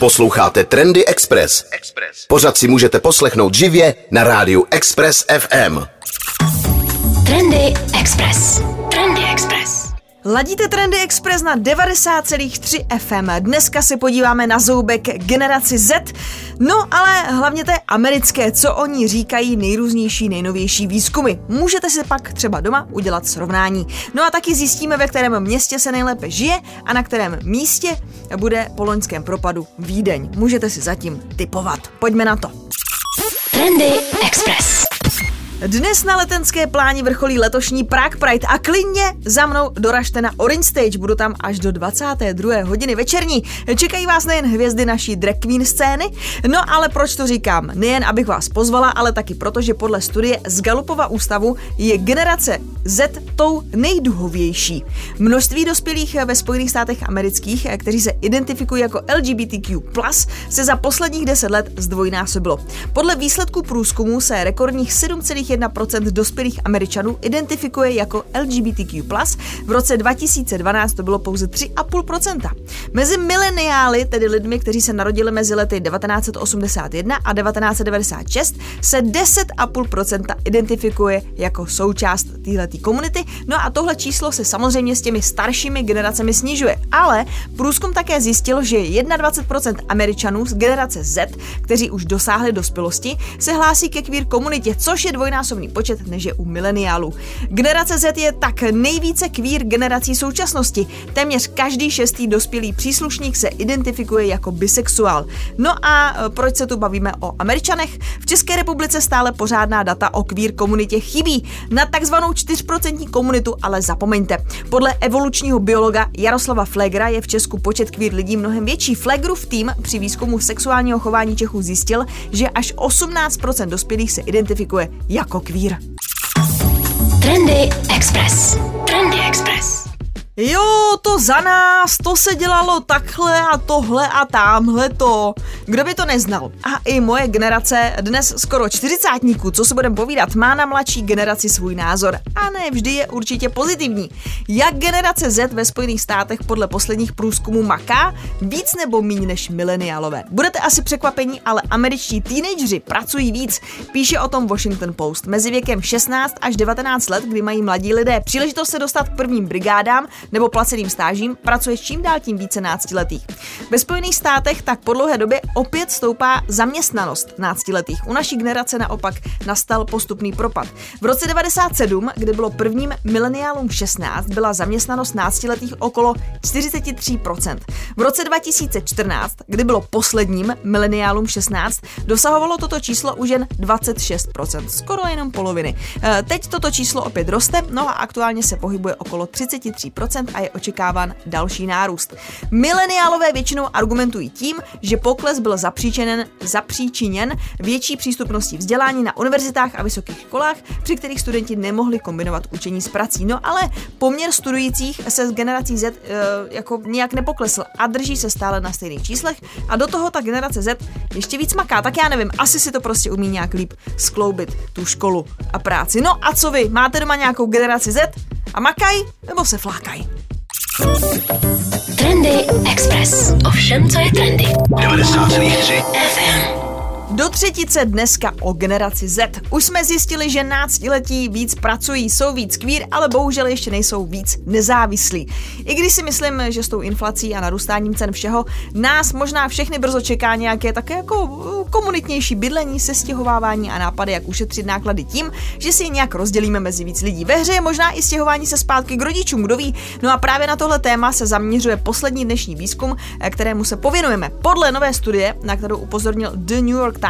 Posloucháte Trendy Express. Pořád si můžete poslechnout živě na rádiu Express FM. Trendy Express. Trendy Express. Ladíte Trendy Express na 90,3 FM. Dneska se podíváme na zoubek generaci Z. No ale hlavně té americké, co oni říkají nejrůznější, nejnovější výzkumy. Můžete si pak třeba doma udělat srovnání. No a taky zjistíme, ve kterém městě se nejlépe žije a na kterém místě bude po loňském propadu Vídeň. Můžete si zatím typovat. Pojďme na to. Trendy Express. Dnes na letenské pláni vrcholí letošní Prague Pride a klidně za mnou doražte na Orange Stage, budu tam až do 22. hodiny večerní. Čekají vás nejen hvězdy naší drag queen scény, no ale proč to říkám? Nejen abych vás pozvala, ale taky proto, že podle studie z Galupova ústavu je generace Z tou nejduhovější. Množství dospělých ve Spojených státech amerických, kteří se identifikují jako LGBTQ+, se za posledních 10 let zdvojnásobilo. Podle výsledků průzkumu se rekordních 7,1% dospělých Američanů identifikuje jako LGBTQ+, v roce 2012 to bylo pouze 3,5%. Mezi mileniály, tedy lidmi, kteří se narodili mezi lety 1981 a 1996, se 10,5% identifikuje jako součást této komunity, no a tohle číslo se samozřejmě s těmi staršími generacemi snižuje. Ale průzkum také zjistil, že 21% Američanů z generace Z, kteří už dosáhli dospělosti, se hlásí ke queer komunitě, což je dvojnásobný počet než je u mileniálů. Generace Z je tak nejvíce queer generací současnosti. Téměř každý šestý dospělý příslušník se identifikuje jako bisexuál. No a e, proč se tu bavíme o Američanech? V České republice stále pořádná data o queer komunitě chybí. Na takzvanou 4% komunitu ale zapomeňte. Podle evolučního biologa Jaroslava Flegra je v Česku počet queer lidí mnohem větší. Flegrův tým při výzkumu sexuálního chování Čechů zjistil, že až 18% dospělých se identifikuje jako queer. Trendy Express. Trendy Express. Jo, to za nás, to se dělalo takhle a tohle a tamhle to. Kdo by to neznal? A i moje generace, dnes skoro čtyřicátníků, co se budeme povídat, má na mladší generaci svůj názor. A ne vždy je určitě pozitivní. Jak generace Z ve Spojených státech podle posledních průzkumů maká? Víc nebo míň než mileniálové? Budete asi překvapení, ale američtí teenageři pracují víc. Píše o tom Washington Post. Mezi věkem 16 až 19 let, kdy mají mladí lidé příležitost se dostat k prvním brigádám, nebo placeným stážím pracuje čím dál tím více náctiletých. Ve Spojených státech tak po dlouhé době opět stoupá zaměstnanost náctiletých. U naší generace naopak nastal postupný propad. V roce 97, kdy bylo prvním mileniálům 16, byla zaměstnanost náctiletých okolo 43%. V roce 2014, kdy bylo posledním mileniálům 16, dosahovalo toto číslo už jen 26%, skoro jenom poloviny. E, teď toto číslo opět roste, no a aktuálně se pohybuje okolo 33% a je očekáván další nárůst. Mileniálové většinou argumentují tím, že pokles byl zapříčinen, zapříčiněn větší přístupností vzdělání na univerzitách a vysokých školách, při kterých studenti nemohli kombinovat učení s prací. No ale poměr studujících se z generací Z e, jako nějak nepoklesl a drží se stále na stejných číslech a do toho ta generace Z ještě víc maká. Tak já nevím, asi si to prostě umí nějak líp skloubit tu školu a práci. No a co vy? Máte doma nějakou generaci Z? A makaj nebo se flákaj? Trendy Express. Ovšem, co je trendy. 90,3 FM. Do třetice dneska o generaci Z. Už jsme zjistili, že náctiletí víc pracují, jsou víc kvír, ale bohužel ještě nejsou víc nezávislí. I když si myslím, že s tou inflací a narůstáním cen všeho nás možná všechny brzo čeká nějaké také jako uh, komunitnější bydlení, sestěhovávání a nápady, jak ušetřit náklady tím, že si je nějak rozdělíme mezi víc lidí. Ve hře je možná i stěhování se zpátky k rodičům, kdo ví. No a právě na tohle téma se zaměřuje poslední dnešní výzkum, eh, kterému se pověnujeme. Podle nové studie, na kterou upozornil The New York Times,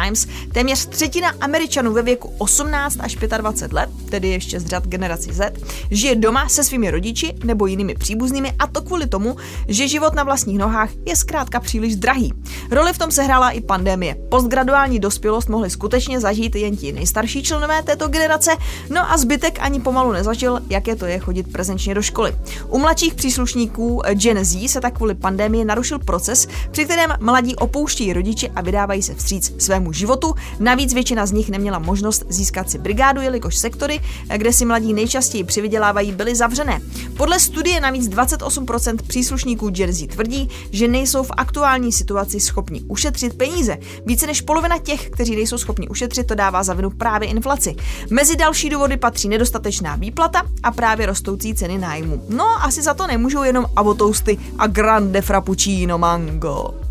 téměř třetina Američanů ve věku 18 až 25 let, tedy ještě z řad generaci Z, žije doma se svými rodiči nebo jinými příbuznými a to kvůli tomu, že život na vlastních nohách je zkrátka příliš drahý. Roli v tom sehrála i pandemie. Postgraduální dospělost mohli skutečně zažít jen ti nejstarší členové této generace, no a zbytek ani pomalu nezažil, jaké to je chodit prezenčně do školy. U mladších příslušníků Gen Z se tak kvůli pandemii narušil proces, při kterém mladí opouští rodiče a vydávají se vstříc svému normálnímu životu. Navíc většina z nich neměla možnost získat si brigádu, jelikož sektory, kde si mladí nejčastěji přivydělávají, byly zavřené. Podle studie navíc 28% příslušníků Jersey tvrdí, že nejsou v aktuální situaci schopni ušetřit peníze. Více než polovina těch, kteří nejsou schopni ušetřit, to dává za vinu právě inflaci. Mezi další důvody patří nedostatečná výplata a právě rostoucí ceny nájmu. No, asi za to nemůžou jenom avotousty a grande frappuccino mango.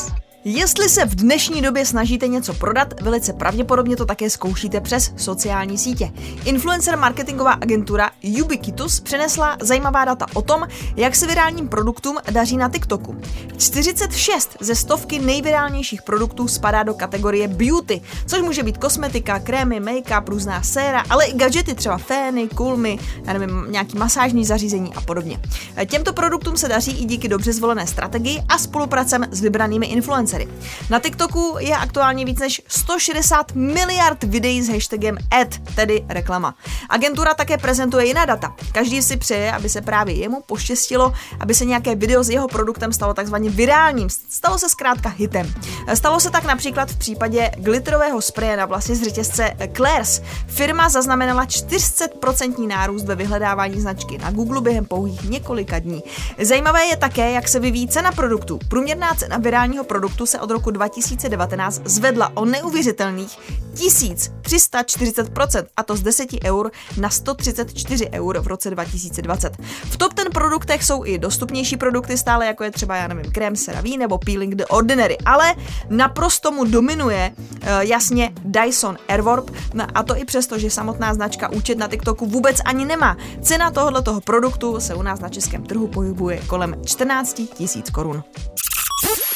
Jestli se v dnešní době snažíte něco prodat, velice pravděpodobně to také zkoušíte přes sociální sítě. Influencer marketingová agentura Ubiquitus přenesla zajímavá data o tom, jak se virálním produktům daří na TikToku. 46 ze stovky nejvirálnějších produktů spadá do kategorie beauty, což může být kosmetika, krémy, make-up, různá séra, ale i gadgety, třeba fény, kulmy, nevím, nějaký masážní zařízení a podobně. Těmto produktům se daří i díky dobře zvolené strategii a spolupracem s vybranými influencery influencery. Na TikToku je aktuálně víc než 160 miliard videí s hashtagem ad, tedy reklama. Agentura také prezentuje jiná data. Každý si přeje, aby se právě jemu poštěstilo, aby se nějaké video s jeho produktem stalo takzvaně virálním. Stalo se zkrátka hitem. Stalo se tak například v případě glitterového spreje na vlasy z řetězce Claire's. Firma zaznamenala 400% nárůst ve vyhledávání značky na Google během pouhých několika dní. Zajímavé je také, jak se vyvíjí cena produktu. Průměrná cena virálního produktu produktu se od roku 2019 zvedla o neuvěřitelných 1340%, a to z 10 eur na 134 eur v roce 2020. V top ten produktech jsou i dostupnější produkty stále, jako je třeba, já nevím, krém CeraVe nebo Peeling The Ordinary, ale naprosto mu dominuje uh, jasně Dyson Airwarp, no a to i přesto, že samotná značka účet na TikToku vůbec ani nemá. Cena tohoto produktu se u nás na českém trhu pohybuje kolem 14 000 korun.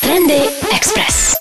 Trendy Express.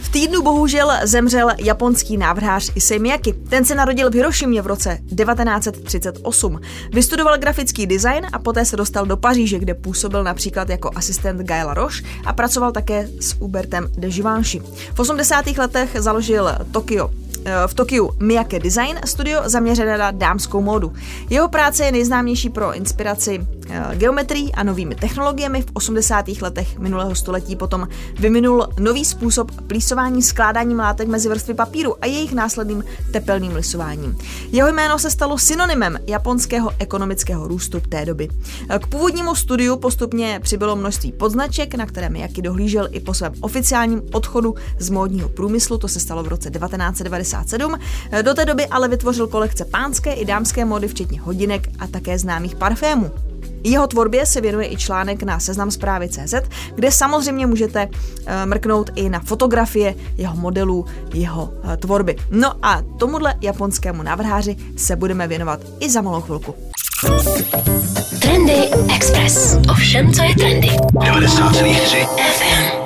V týdnu bohužel zemřel japonský návrhář Issei Miyake. Ten se narodil v Hirošimě v roce 1938. Vystudoval grafický design a poté se dostal do Paříže, kde působil například jako asistent Gaila Roche a pracoval také s Hubertem de Givenchy. V 80. letech založil Tokyo Eh, v Tokiu Miyake Design studio zaměřené na dámskou módu. Jeho práce je nejznámější pro inspiraci geometrií a novými technologiemi. V 80. letech minulého století potom vyvinul nový způsob plísování skládání látek mezi vrstvy papíru a jejich následným tepelným lisováním. Jeho jméno se stalo synonymem japonského ekonomického růstu té doby. Eh, k původnímu studiu postupně přibylo množství podznaček, na které Miyake dohlížel i po svém oficiálním odchodu z módního průmyslu, to se stalo v roce 1990 1997. Do té doby ale vytvořil kolekce pánské i dámské mody, včetně hodinek a také známých parfémů. Jeho tvorbě se věnuje i článek na seznam zprávy CZ, kde samozřejmě můžete eh, mrknout i na fotografie jeho modelů, jeho eh, tvorby. No a tomuhle japonskému návrháři se budeme věnovat i za malou chvilku. Trendy Express. Ovšem, co je trendy. 90,3 FM.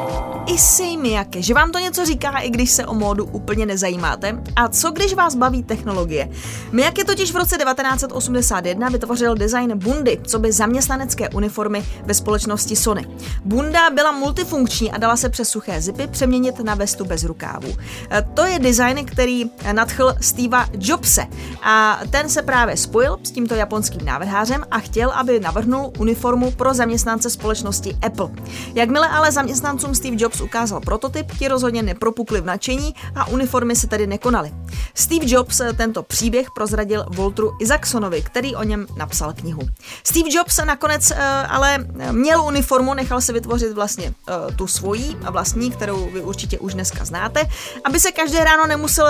Issei Miyake, že vám to něco říká, i když se o módu úplně nezajímáte? A co když vás baví technologie? Miyake totiž v roce 1981 vytvořil design bundy, co by zaměstnanecké uniformy ve společnosti Sony. Bunda byla multifunkční a dala se přes suché zipy přeměnit na vestu bez rukávů. E, to je design, který nadchl Steva Jobse a ten se právě spojil s tímto japonským návrhářem a chtěl, aby navrhnul uniformu pro zaměstnance společnosti Apple. Jakmile ale zaměstnancům Steve Jobs ukázal prototyp, ti rozhodně nepropukli v nadšení a uniformy se tedy nekonaly. Steve Jobs tento příběh prozradil Walteru Isaacsonovi, který o něm napsal knihu. Steve Jobs nakonec uh, ale měl uniformu, nechal se vytvořit vlastně uh, tu svojí vlastní, kterou vy určitě už dneska znáte, aby se každé ráno nemusel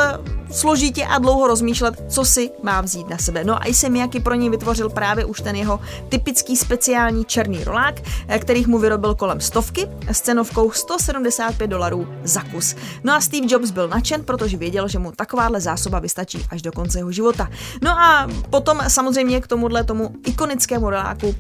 složitě a dlouho rozmýšlet, co si má vzít na sebe. No a jsem jaký pro něj vytvořil právě už ten jeho typický speciální černý rolák, eh, kterých mu vyrobil kolem stovky s cenovkou 175 dolarů za kus. No a Steve Jobs byl nadšen, protože věděl, že mu takováhle zásoba vystačí až do konce jeho života. No a potom samozřejmě k tomuhle tomu ikonickému roláku uh,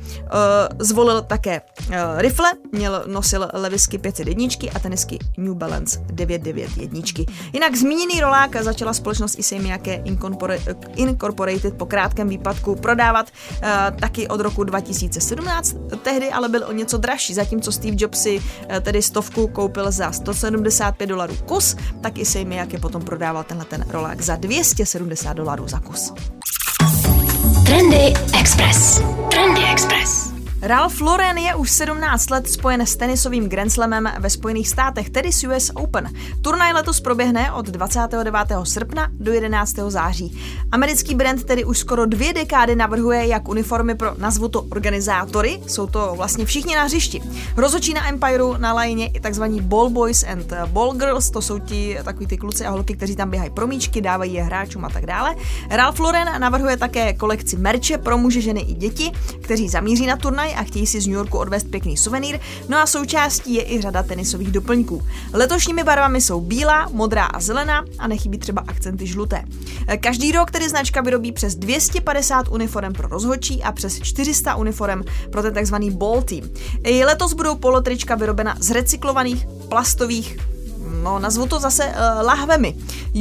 zvolil také uh, rifle, měl, nosil levisky 501 a tenisky New Balance 991. Jinak zmíněný rolák začala společnost Issei jaké Incorporated po krátkém výpadku prodávat uh, taky od roku 2017, tehdy ale byl o něco dražší, zatímco Steve Jobs si uh, tedy stovku koupil za 175 dolarů kus, tak Issei jaké potom prodával tenhle ten rolák za 270 dolarů za kus. Trendy Express. Trendy Express. Ralph Lauren je už 17 let spojen s tenisovým Grand Slamem ve Spojených státech, tedy s US Open. Turnaj letos proběhne od 29. srpna do 11. září. Americký brand tedy už skoro dvě dekády navrhuje jak uniformy pro nazvu to organizátory, jsou to vlastně všichni na hřišti. Rozočí na Empireu na lajně i takzvaní ball boys and ball girls, to jsou ti takový ty kluci a holky, kteří tam běhají promíčky, dávají je hráčům a tak dále. Ralph Lauren navrhuje také kolekci merče pro muže, ženy i děti, kteří zamíří na turnaj a chtějí si z New Yorku odvést pěkný suvenýr, no a součástí je i řada tenisových doplňků. Letošními barvami jsou bílá, modrá a zelená a nechybí třeba akcenty žluté. Každý rok tedy značka vyrobí přes 250 uniform pro rozhodčí a přes 400 uniform pro ten takzvaný ball team. I letos budou polotrička vyrobena z recyklovaných plastových no nazvu to zase uh, lahvemi.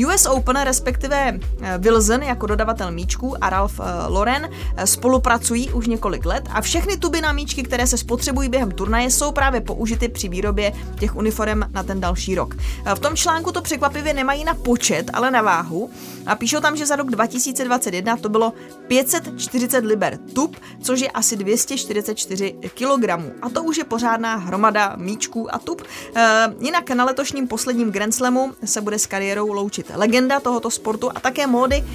US Open, respektive uh, Wilson jako dodavatel míčků a Ralph uh, Lauren spolupracují už několik let a všechny tuby na míčky, které se spotřebují během turnaje, jsou právě použity při výrobě těch uniform na ten další rok. V tom článku to překvapivě nemají na počet, ale na váhu a píšou tam, že za rok 2021 to bylo 540 liber tub, což je asi 244 kg. A to už je pořádná hromada míčků a tub. Uh, jinak na letošním posledním Grand Slamu se bude s kariérou loučit legenda tohoto sportu a také módy uh,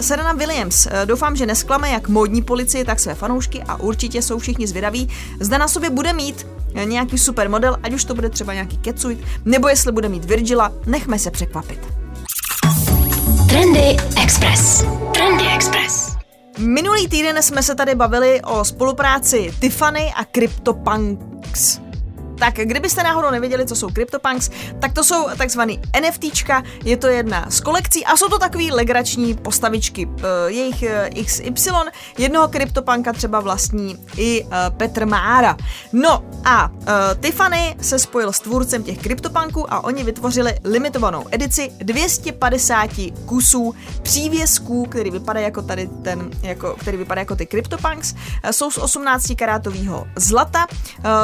Serena Williams. Uh, doufám, že nesklame jak módní policii, tak své fanoušky a určitě jsou všichni zvědaví, zda na sobě bude mít nějaký super model, ať už to bude třeba nějaký Ketsuit, nebo jestli bude mít Virgila, nechme se překvapit. Trendy Express. Trendy Express. Minulý týden jsme se tady bavili o spolupráci Tiffany a CryptoPunks. Tak kdybyste náhodou nevěděli, co jsou CryptoPunks, tak to jsou takzvaný NFTčka, je to jedna z kolekcí a jsou to takový legrační postavičky. Eh, jejich eh, XY, jednoho CryptoPunka třeba vlastní i eh, Petr Mára. No a Tiffany se spojil s tvůrcem těch CryptoPunků a oni vytvořili limitovanou edici 250 kusů přívěsků, který vypadá jako tady ten, jako, který vypadá jako ty CryptoPunks. Jsou z 18 karátového zlata,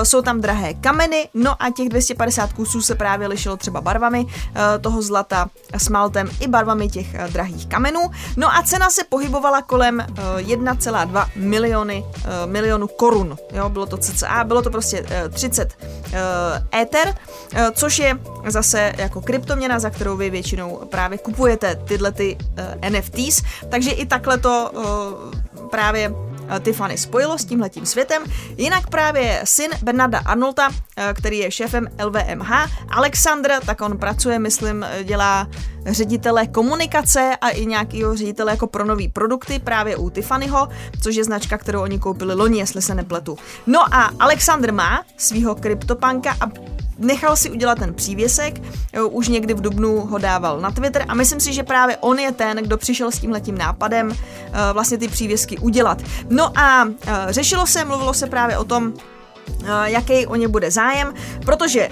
jsou tam drahé kameny, kameny, no a těch 250 kusů se právě lišilo třeba barvami eh, toho zlata, smaltem i barvami těch eh, drahých kamenů. No a cena se pohybovala kolem 1,2 eh, miliony milionů korun. Jo, bylo to cca, bylo to prostě 30 Ether, což je zase jako kryptoměna, za kterou vy většinou právě kupujete tyhle ty NFTs, takže i takhle to právě Tiffany spojilo s tímhletím světem. Jinak právě syn Bernarda Arnolda, eh, který je šéfem LVMH, Alexandr, tak on pracuje, myslím, eh, dělá ředitele komunikace a i nějakýho ředitele jako pro nový produkty právě u Tiffanyho, což je značka, kterou oni koupili loni, jestli se nepletu. No a Alexandr má svého kryptopanka a nechal si udělat ten přívěsek, už někdy v Dubnu ho dával na Twitter a myslím si, že právě on je ten, kdo přišel s tímhletím nápadem vlastně ty přívěsky udělat. No a řešilo se, mluvilo se právě o tom, jaký o ně bude zájem, protože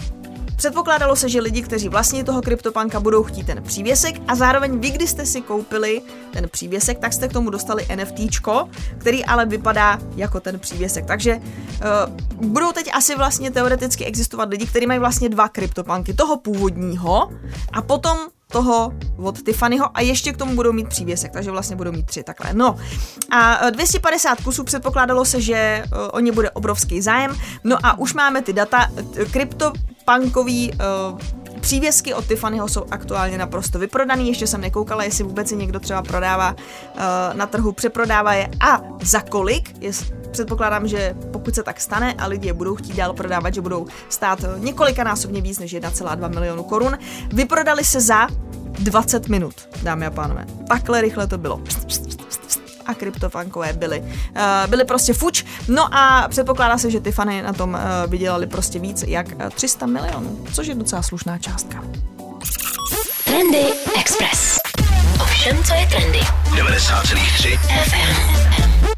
Předpokládalo se, že lidi, kteří vlastní toho kryptopanka, budou chtít ten přívěsek a zároveň vy, když jste si koupili ten přívěsek, tak jste k tomu dostali NFTčko, který ale vypadá jako ten přívěsek. Takže uh, budou teď asi vlastně teoreticky existovat lidi, kteří mají vlastně dva kryptopanky, toho původního a potom toho od Tiffanyho a ještě k tomu budou mít přívěsek, takže vlastně budou mít tři takhle. No a 250 e, kusů předpokládalo se, že uh, o ně bude obrovský zájem, no a už máme ty data, kryptopunkový uh, Přívěsky od Tiffanyho jsou aktuálně naprosto vyprodaný, ještě jsem nekoukala, jestli vůbec si někdo třeba prodává uh, na trhu, přeprodává je. A za kolik, je, předpokládám, že pokud se tak stane a lidi je budou chtít dál prodávat, že budou stát několikanásobně víc než 1,2 milionu korun, vyprodali se za 20 minut, dámy a pánové. Takhle rychle to bylo a kryptofankové byly. Uh, byly prostě fuč, no a předpokládá se, že Tiffany na tom uh, vydělali prostě víc jak 300 milionů, což je docela slušná částka. Trendy Express. Ovšem, co je trendy. 90,3 FM.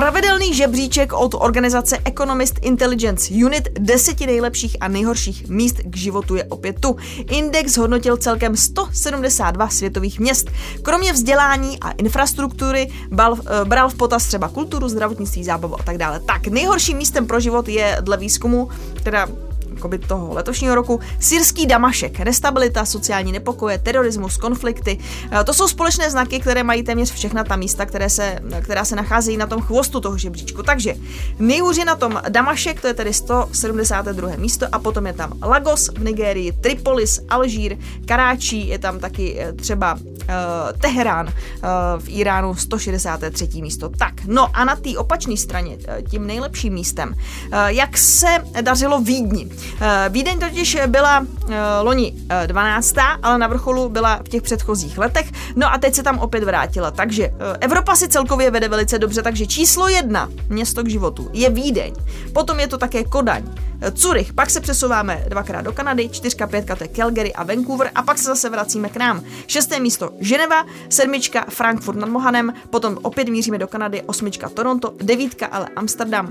Pravidelný žebříček od organizace Economist Intelligence Unit deseti nejlepších a nejhorších míst k životu je opět tu. Index hodnotil celkem 172 světových měst. Kromě vzdělání a infrastruktury bral, eh, bral v potaz třeba kulturu, zdravotnictví, zábavu a tak dále. Tak nejhorším místem pro život je dle výzkumu, teda jakoby toho letošního roku, syrský damašek, nestabilita, sociální nepokoje, terorismus, konflikty. Eh, to jsou společné znaky, které mají téměř všechna ta místa, které se, která se nacházejí na tom chvostu toho žebříčku. Takže nejhůře na tom Damašek, to je tedy 172. místo, a potom je tam Lagos v Nigérii, Tripolis, Alžír, Karáčí, je tam taky eh, třeba uh, Teherán uh, v Iránu 163. místo. Tak, no a na té opačné straně, tím nejlepším místem, uh, jak se dařilo Vídni. Uh, Vídeň totiž byla uh, loni uh, 12. ale na vrcholu byla v těch předchozích letech, no a teď se tam opět vrátila. Takže Evropa si celkově vede velice dobře, takže číslo jedna, město k životu, je Vídeň. Potom je to také Kodaň, Curych, pak se přesouváme dvakrát do Kanady, čtyřka, pětka to je Calgary a Vancouver a pak se zase vracíme k nám. Šesté místo Ženeva, sedmička Frankfurt nad Mohanem, potom opět míříme do Kanady, osmička Toronto, devítka ale Amsterdam,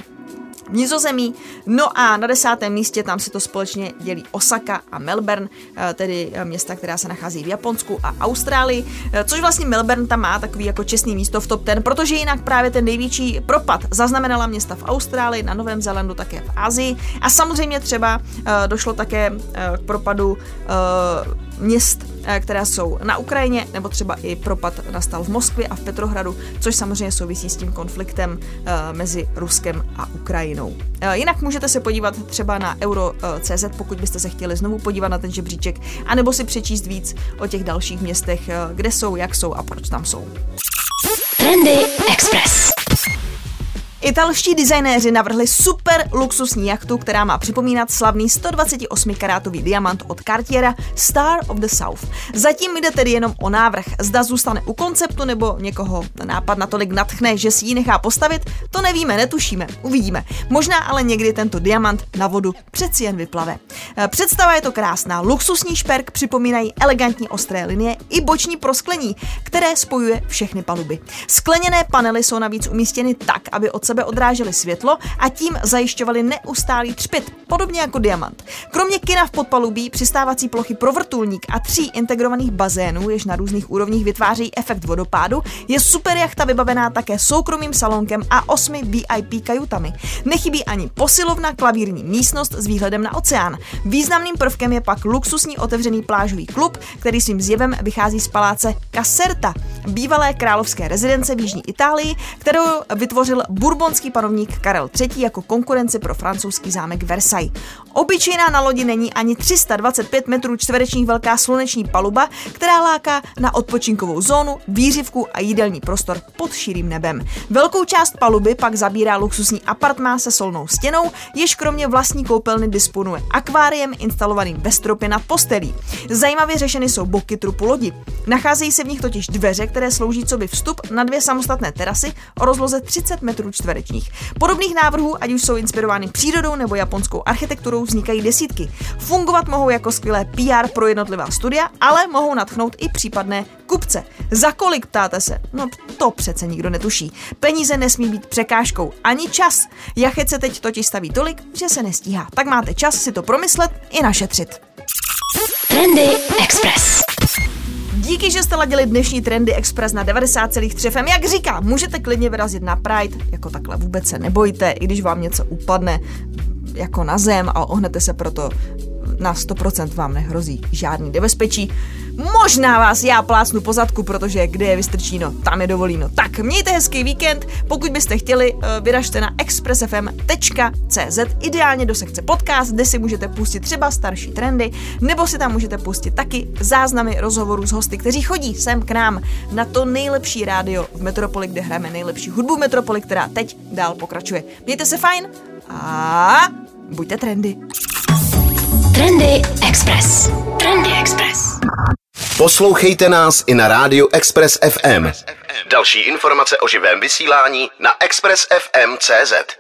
Nizozemí. No a na desátém místě tam si to společně dělí Osaka a Melbourne, eh, tedy eh, města, která se nachází v Japonsku a Austrálii, eh, což vlastně Melbourne tam má takový jako čestný místo v top 10, protože jinak právě ten největší propad zaznamenala města v Austrálii, na Novém Zélandu, také v Asii a samozřejmě třeba došlo také k propadu měst, eh, která jsou na Ukrajině, nebo třeba i propad nastal v Moskvě a v Petrohradu, což samozřejmě souvisí s tím konfliktem eh, mezi Ruskem a Ukrajinou. Eh, jinak můžete se podívat třeba na euro.cz, pokud byste se chtěli znovu podívat na ten žebříček, anebo si přečíst víc o těch dalších městech, kde jsou, jak jsou a proč tam jsou. Trendy Express. Italští designéři navrhli super luxusní jachtu, která má připomínat slavný 128 karátový diamant od Cartiera Star of the South. Zatím jde tedy jenom o návrh. Zda zůstane u konceptu nebo někoho nápad natolik natchne, že si ji nechá postavit, to nevíme, netušíme, uvidíme. Možná ale někdy tento diamant na vodu přeci jen vyplave. Eh, představa je to krásná. Luxusní šperk připomínají elegantní ostré linie i boční prosklení, které spojuje všechny paluby. Skleněné panely jsou navíc umístěny tak, aby od sebe odrážely světlo a tím zajišťovali neustálý třpit, podobně jako diamant. Kromě kina v podpalubí, přistávací plochy pro vrtulník a tří integrovaných bazénů, jež na různých úrovních vytváří efekt vodopádu, je super jachta vybavená také soukromým salonkem a osmi VIP kajutami. Nechybí ani posilovna, klavírní místnost s výhledem na oceán. Významným prvkem je pak luxusní otevřený plážový klub, který svým zjevem vychází z paláce Caserta, bývalé královské rezidence v Jižní Itálii, kterou vytvořil bourbonský panovník Karel III. jako konkurenci pro francouzský zámek Versailles. Obyčejná na lodi není ani 325 metrů čtverečních velká sluneční paluba, která láká na odpočinkovou zónu, výřivku a jídelní prostor pod širým nebem. Velkou část paluby pak zabírá luxusní apartmá se solnou stěnou, jež kromě vlastní koupelny disponuje akváriem instalovaným ve stropě nad postelí. Zajímavě řešeny jsou boky trupu lodi. Nacházejí se v nich totiž dveře, které slouží co by vstup na dvě samostatné terasy o rozloze 30 metrů čtverečních. Podobných návrhů, ať už jsou inspirovány přírodou nebo japonskou architekturou, vznikají desítky. Fungovat mohou jako skvělé PR pro jednotlivá studia, ale mohou natchnout i případné kupce. Za kolik ptáte se? No to přece nikdo netuší. Peníze nesmí být překážkou, ani čas. Jachet se teď totiž staví tolik, že se nestíhá. Tak máte čas si to promyslet i našetřit. Trendy Express. Díky, že jste ladili dnešní Trendy Express na 90,3 FM. Jak říká, můžete klidně vyrazit na Pride, jako takhle vůbec se nebojte, i když vám něco upadne jako na zem a ohnete se proto na 100% vám nehrozí žádný nebezpečí. Možná vás já plácnu po zadku, protože kde je vystrčíno, tam je dovolíno. Tak mějte hezký víkend, pokud byste chtěli, eh, vyražte na expressfm.cz, ideálně do sekce podcast, kde si můžete pustit třeba starší trendy, nebo si tam můžete pustit taky záznamy rozhovorů s hosty, kteří chodí sem k nám na to nejlepší rádio v Metropoli, kde hrajeme nejlepší hudbu v Metropoli, která teď dál pokračuje. Mějte se fajn a buďte trendy. Trendy Express. Trendy Express. Poslouchejte nás i na rádiu Express FM. Další informace o živém vysílání na expressfm.cz.